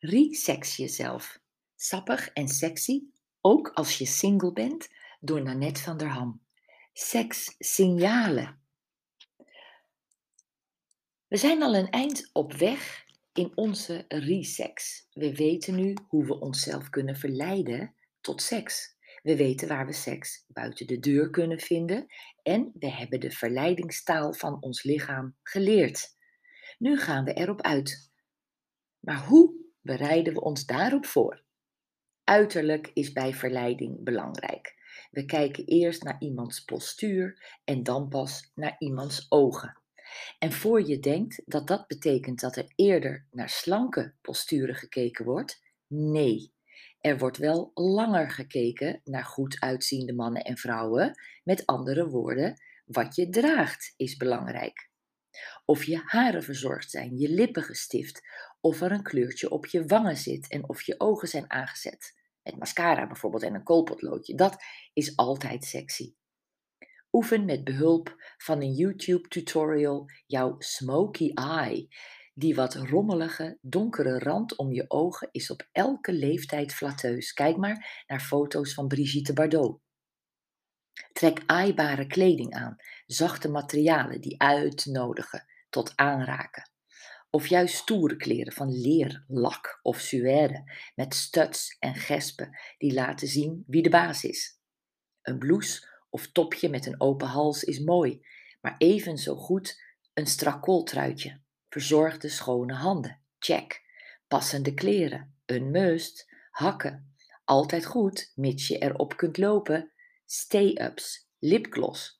Resex jezelf. Sappig en sexy, ook als je single bent, door Nanette van der Ham. Sekssignalen. We zijn al een eind op weg in onze resex. We weten nu hoe we onszelf kunnen verleiden tot seks. We weten waar we seks buiten de deur kunnen vinden en we hebben de verleidingstaal van ons lichaam geleerd. Nu gaan we erop uit. Maar hoe bereiden we ons daarop voor? Uiterlijk is bij verleiding belangrijk. We kijken eerst naar iemands postuur en dan pas naar iemands ogen. En voor je denkt dat dat betekent dat er eerder naar slanke posturen gekeken wordt, nee. Er wordt wel langer gekeken naar goed uitziende mannen en vrouwen. Met andere woorden, wat je draagt is belangrijk. Of je haren verzorgd zijn, je lippen gestift, of er een kleurtje op je wangen zit en of je ogen zijn aangezet. Met mascara bijvoorbeeld en een koolpotloodje, dat is altijd sexy. Oefen met behulp van een YouTube tutorial jouw smoky eye. Die wat rommelige, donkere rand om je ogen is op elke leeftijd flatteus. Kijk maar naar foto's van Brigitte Bardot. Trek aaibare kleding aan, zachte materialen die uitnodigen tot aanraken. Of juist stoere kleren van leer, lak of suède met studs en gespen die laten zien wie de baas is. Een blouse of topje met een open hals is mooi, maar even zo goed een strak kooltruitje. Verzorgde schone handen, check. Passende kleren, een must. Hakken, altijd goed, mits je erop kunt lopen. Stay-ups, lipgloss.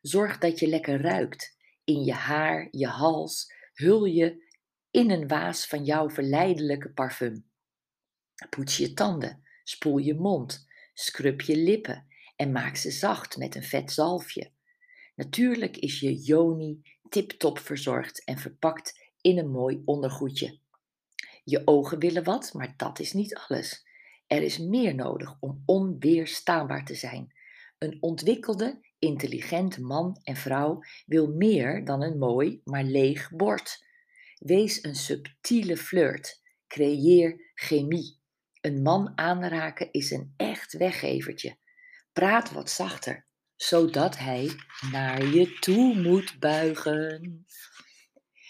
Zorg dat je lekker ruikt. In je haar, je hals, hul je in een waas van jouw verleidelijke parfum. Poets je tanden, spoel je mond, scrub je lippen en maak ze zacht met een vet zalfje. Natuurlijk is je joni tip-top verzorgd en verpakt in een mooi ondergoedje. Je ogen willen wat, maar dat is niet alles. Er is meer nodig om onweerstaanbaar te zijn. Een ontwikkelde, intelligente man en vrouw wil meer dan een mooi, maar leeg bord. Wees een subtiele flirt. Creëer chemie. Een man aanraken is een echt weggevertje. Praat wat zachter, zodat hij naar je toe moet buigen.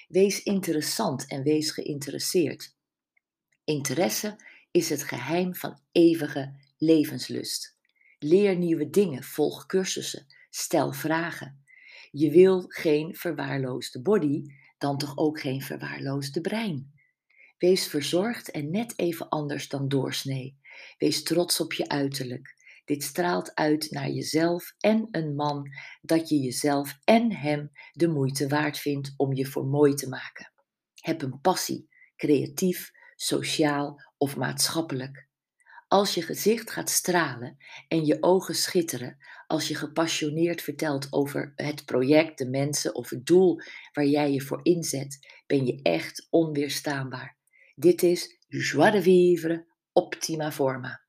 Wees interessant en wees geïnteresseerd. Interesse is het geheim van eeuwige levenslust. Leer nieuwe dingen, volg cursussen, stel vragen. Je wil geen verwaarloosde body, dan toch ook geen verwaarloosde brein. Wees verzorgd en net even anders dan doorsnee. Wees trots op je uiterlijk. Dit straalt uit naar jezelf en een man dat je jezelf en hem de moeite waard vindt om je voor mooi te maken. Heb een passie, creatief, sociaal of maatschappelijk. Als je gezicht gaat stralen en je ogen schitteren, als je gepassioneerd vertelt over het project, de mensen of het doel waar jij je voor inzet, ben je echt onweerstaanbaar. Dit is joie de vivre optima forma.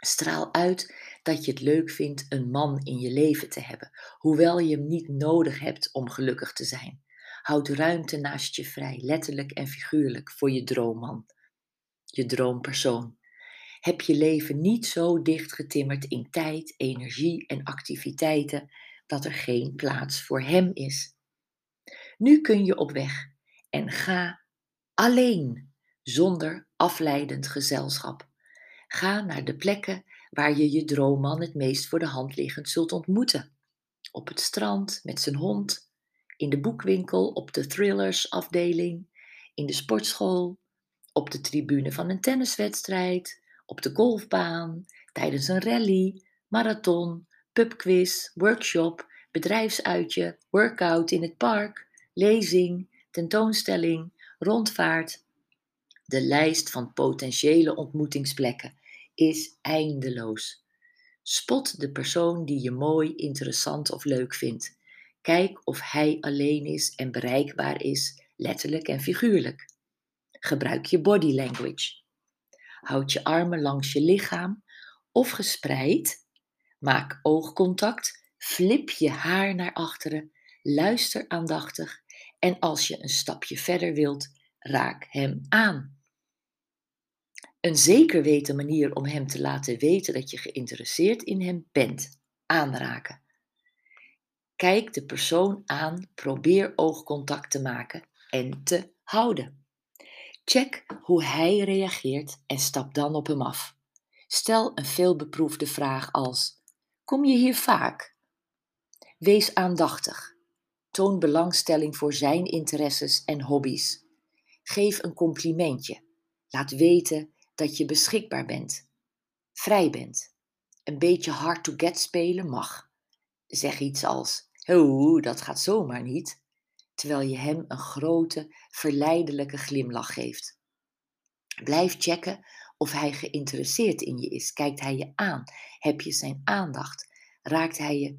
Straal uit dat je het leuk vindt een man in je leven te hebben, hoewel je hem niet nodig hebt om gelukkig te zijn. Houd ruimte naast je vrij, letterlijk en figuurlijk, voor je droomman, je droompersoon. Heb je leven niet zo dichtgetimmerd in tijd, energie en activiteiten dat er geen plaats voor hem is. Nu kun je op weg en ga alleen, zonder afleidend gezelschap. Ga naar de plekken waar je je droomman het meest voor de hand liggend zult ontmoeten. Op het strand met zijn hond, in de boekwinkel op de thrillers afdeling, in de sportschool, op de tribune van een tenniswedstrijd, op de golfbaan, tijdens een rally, marathon, pubquiz, workshop, bedrijfsuitje, workout in het park, lezing, tentoonstelling, rondvaart. De lijst van potentiële ontmoetingsplekken is eindeloos. Spot de persoon die je mooi, interessant of leuk vindt. Kijk of hij alleen is en bereikbaar is, letterlijk en figuurlijk. Gebruik je body language. Houd je armen langs je lichaam of gespreid. Maak oogcontact. Flip je haar naar achteren. Luister aandachtig. En als je een stapje verder wilt, raak hem aan. Een zeker weten manier om hem te laten weten dat je geïnteresseerd in hem bent. Aanraken. Kijk de persoon aan, probeer oogcontact te maken en te houden. Check hoe hij reageert en stap dan op hem af. Stel een veelbeproefde vraag als: Kom je hier vaak? Wees aandachtig. Toon belangstelling voor zijn interesses en hobby's. Geef een complimentje. Laat weten dat je beschikbaar bent. Vrij bent. Een beetje hard to get spelen mag. Zeg iets als: Hoe, dat gaat zomaar niet. Terwijl je hem een grote, verleidelijke glimlach geeft. Blijf checken of hij geïnteresseerd in je is. Kijkt hij je aan? Heb je zijn aandacht? Raakt hij je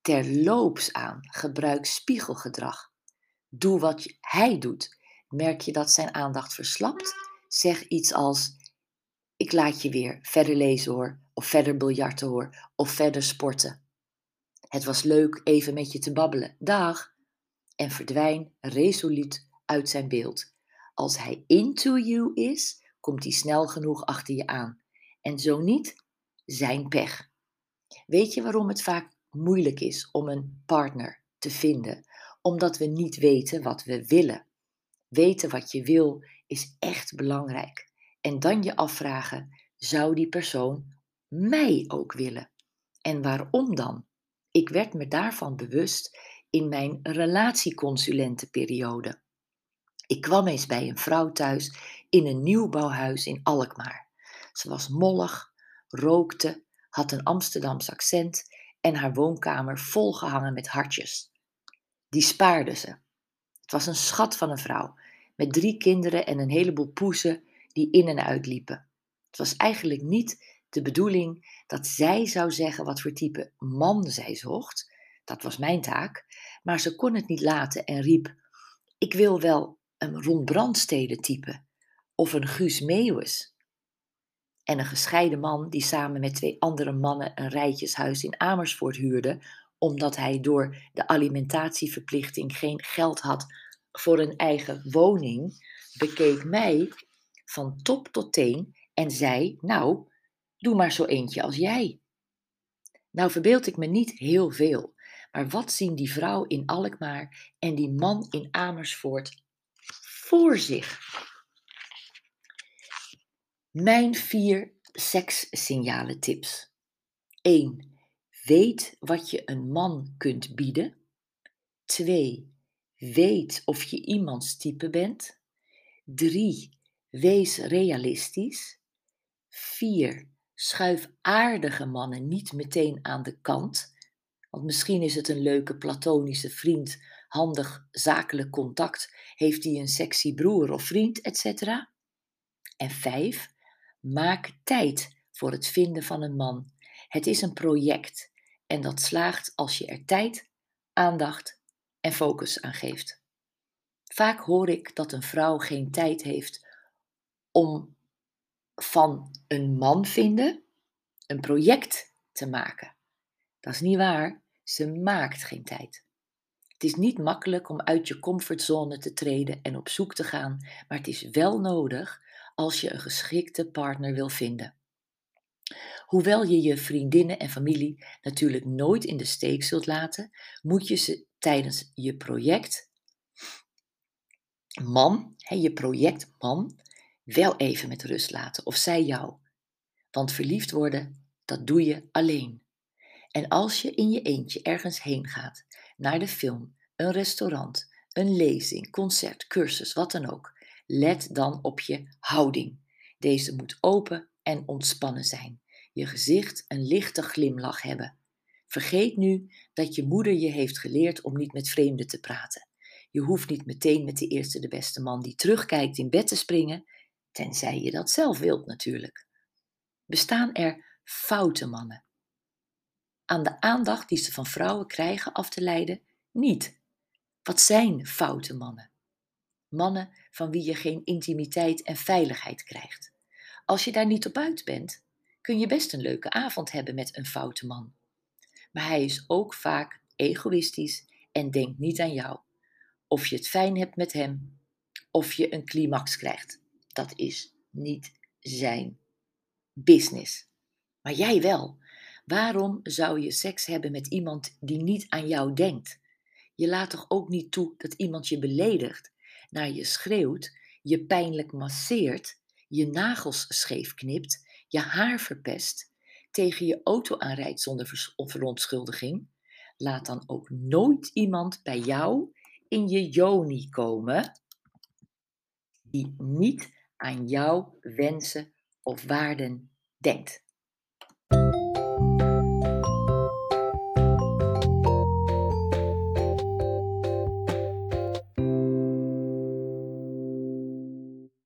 terloops aan? Gebruik spiegelgedrag. Doe wat hij doet. Merk je dat zijn aandacht verslapt? Zeg iets als: Ik laat je weer verder lezen hoor, of verder biljarten hoor, of verder sporten. Het was leuk even met je te babbelen. Dag. En verdwijn resoluut uit zijn beeld. Als hij into you is, komt hij snel genoeg achter je aan. En zo niet, zijn pech. Weet je waarom het vaak moeilijk is om een partner te vinden? Omdat we niet weten wat we willen. Weten wat je wil is echt belangrijk. En dan je afvragen: zou die persoon mij ook willen? En waarom dan? Ik werd me daarvan bewust in mijn relatieconsulentenperiode. Ik kwam eens bij een vrouw thuis in een nieuwbouwhuis in Alkmaar. Ze was mollig, rookte, had een Amsterdams accent en haar woonkamer volgehangen met hartjes. Die spaarde ze. Het was een schat van een vrouw, met drie kinderen en een heleboel poezen die in en uit liepen. Het was eigenlijk niet de bedoeling dat zij zou zeggen wat voor type man zij zocht. Dat was mijn taak. Maar ze kon het niet laten en riep: Ik wil wel een Ron Brandstede type of een Guus Meeuwis. En een gescheiden man die samen met twee andere mannen een rijtjeshuis in Amersfoort huurde, omdat hij door de alimentatieverplichting geen geld had voor een eigen woning, bekeek mij van top tot teen en zei: Nou, doe maar zo eentje als jij. Nou verbeeld ik me niet heel veel, maar wat zien die vrouw in Alkmaar en die man in Amersfoort voor zich? Mijn vier sekssignalen tips. 1. Weet wat je een man kunt bieden. 2. Weet of je iemands type bent. 3. Wees realistisch. 4. Schuif aardige mannen niet meteen aan de kant. Want misschien is het een leuke platonische vriend, handig zakelijk contact, heeft hij een sexy broer of vriend, etc. En 5. Maak tijd voor het vinden van een man. Het is een project en dat slaagt als je er tijd, aandacht en focus aan geeft. Vaak hoor ik dat een vrouw geen tijd heeft om van een man vinden een project te maken. Dat is niet waar, ze maakt geen tijd. Het is niet makkelijk om uit je comfortzone te treden en op zoek te gaan, maar het is wel nodig als je een geschikte partner wil vinden. Hoewel je je vriendinnen en familie natuurlijk nooit in de steek zult laten, moet je ze tijdens je project man, hè, je project man, wel even met rust laten of zij jou. Want verliefd worden, dat doe je alleen. En als je in je eentje ergens heen gaat, naar de film, een restaurant, een lezing, concert, cursus, wat dan ook, let dan op je houding. Deze moet open en ontspannen zijn. Je gezicht een lichte glimlach hebben. Vergeet nu dat je moeder je heeft geleerd om niet met vreemden te praten. Je hoeft niet meteen met de eerste de beste man die terugkijkt in bed te springen, tenzij je dat zelf wilt natuurlijk. Bestaan er foute mannen? Aan de aandacht die ze van vrouwen krijgen af te leiden, niet. Wat zijn foute mannen? Mannen van wie je geen intimiteit en veiligheid krijgt. Als je daar niet op uit bent, kun je best een leuke avond hebben met een foute man. Maar hij is ook vaak egoïstisch en denkt niet aan jou. Of je het fijn hebt met hem, of je een climax krijgt. Dat is niet zijn business. Maar jij wel. Waarom zou je seks hebben met iemand die niet aan jou denkt? Je laat toch ook niet toe dat iemand je beledigt, naar je schreeuwt, je pijnlijk masseert, je nagels scheef knipt, je haar verpest, tegen je auto aanrijdt zonder verontschuldiging? Laat dan ook nooit iemand bij jou in je joni komen die niet aan jouw wensen of waarden denkt.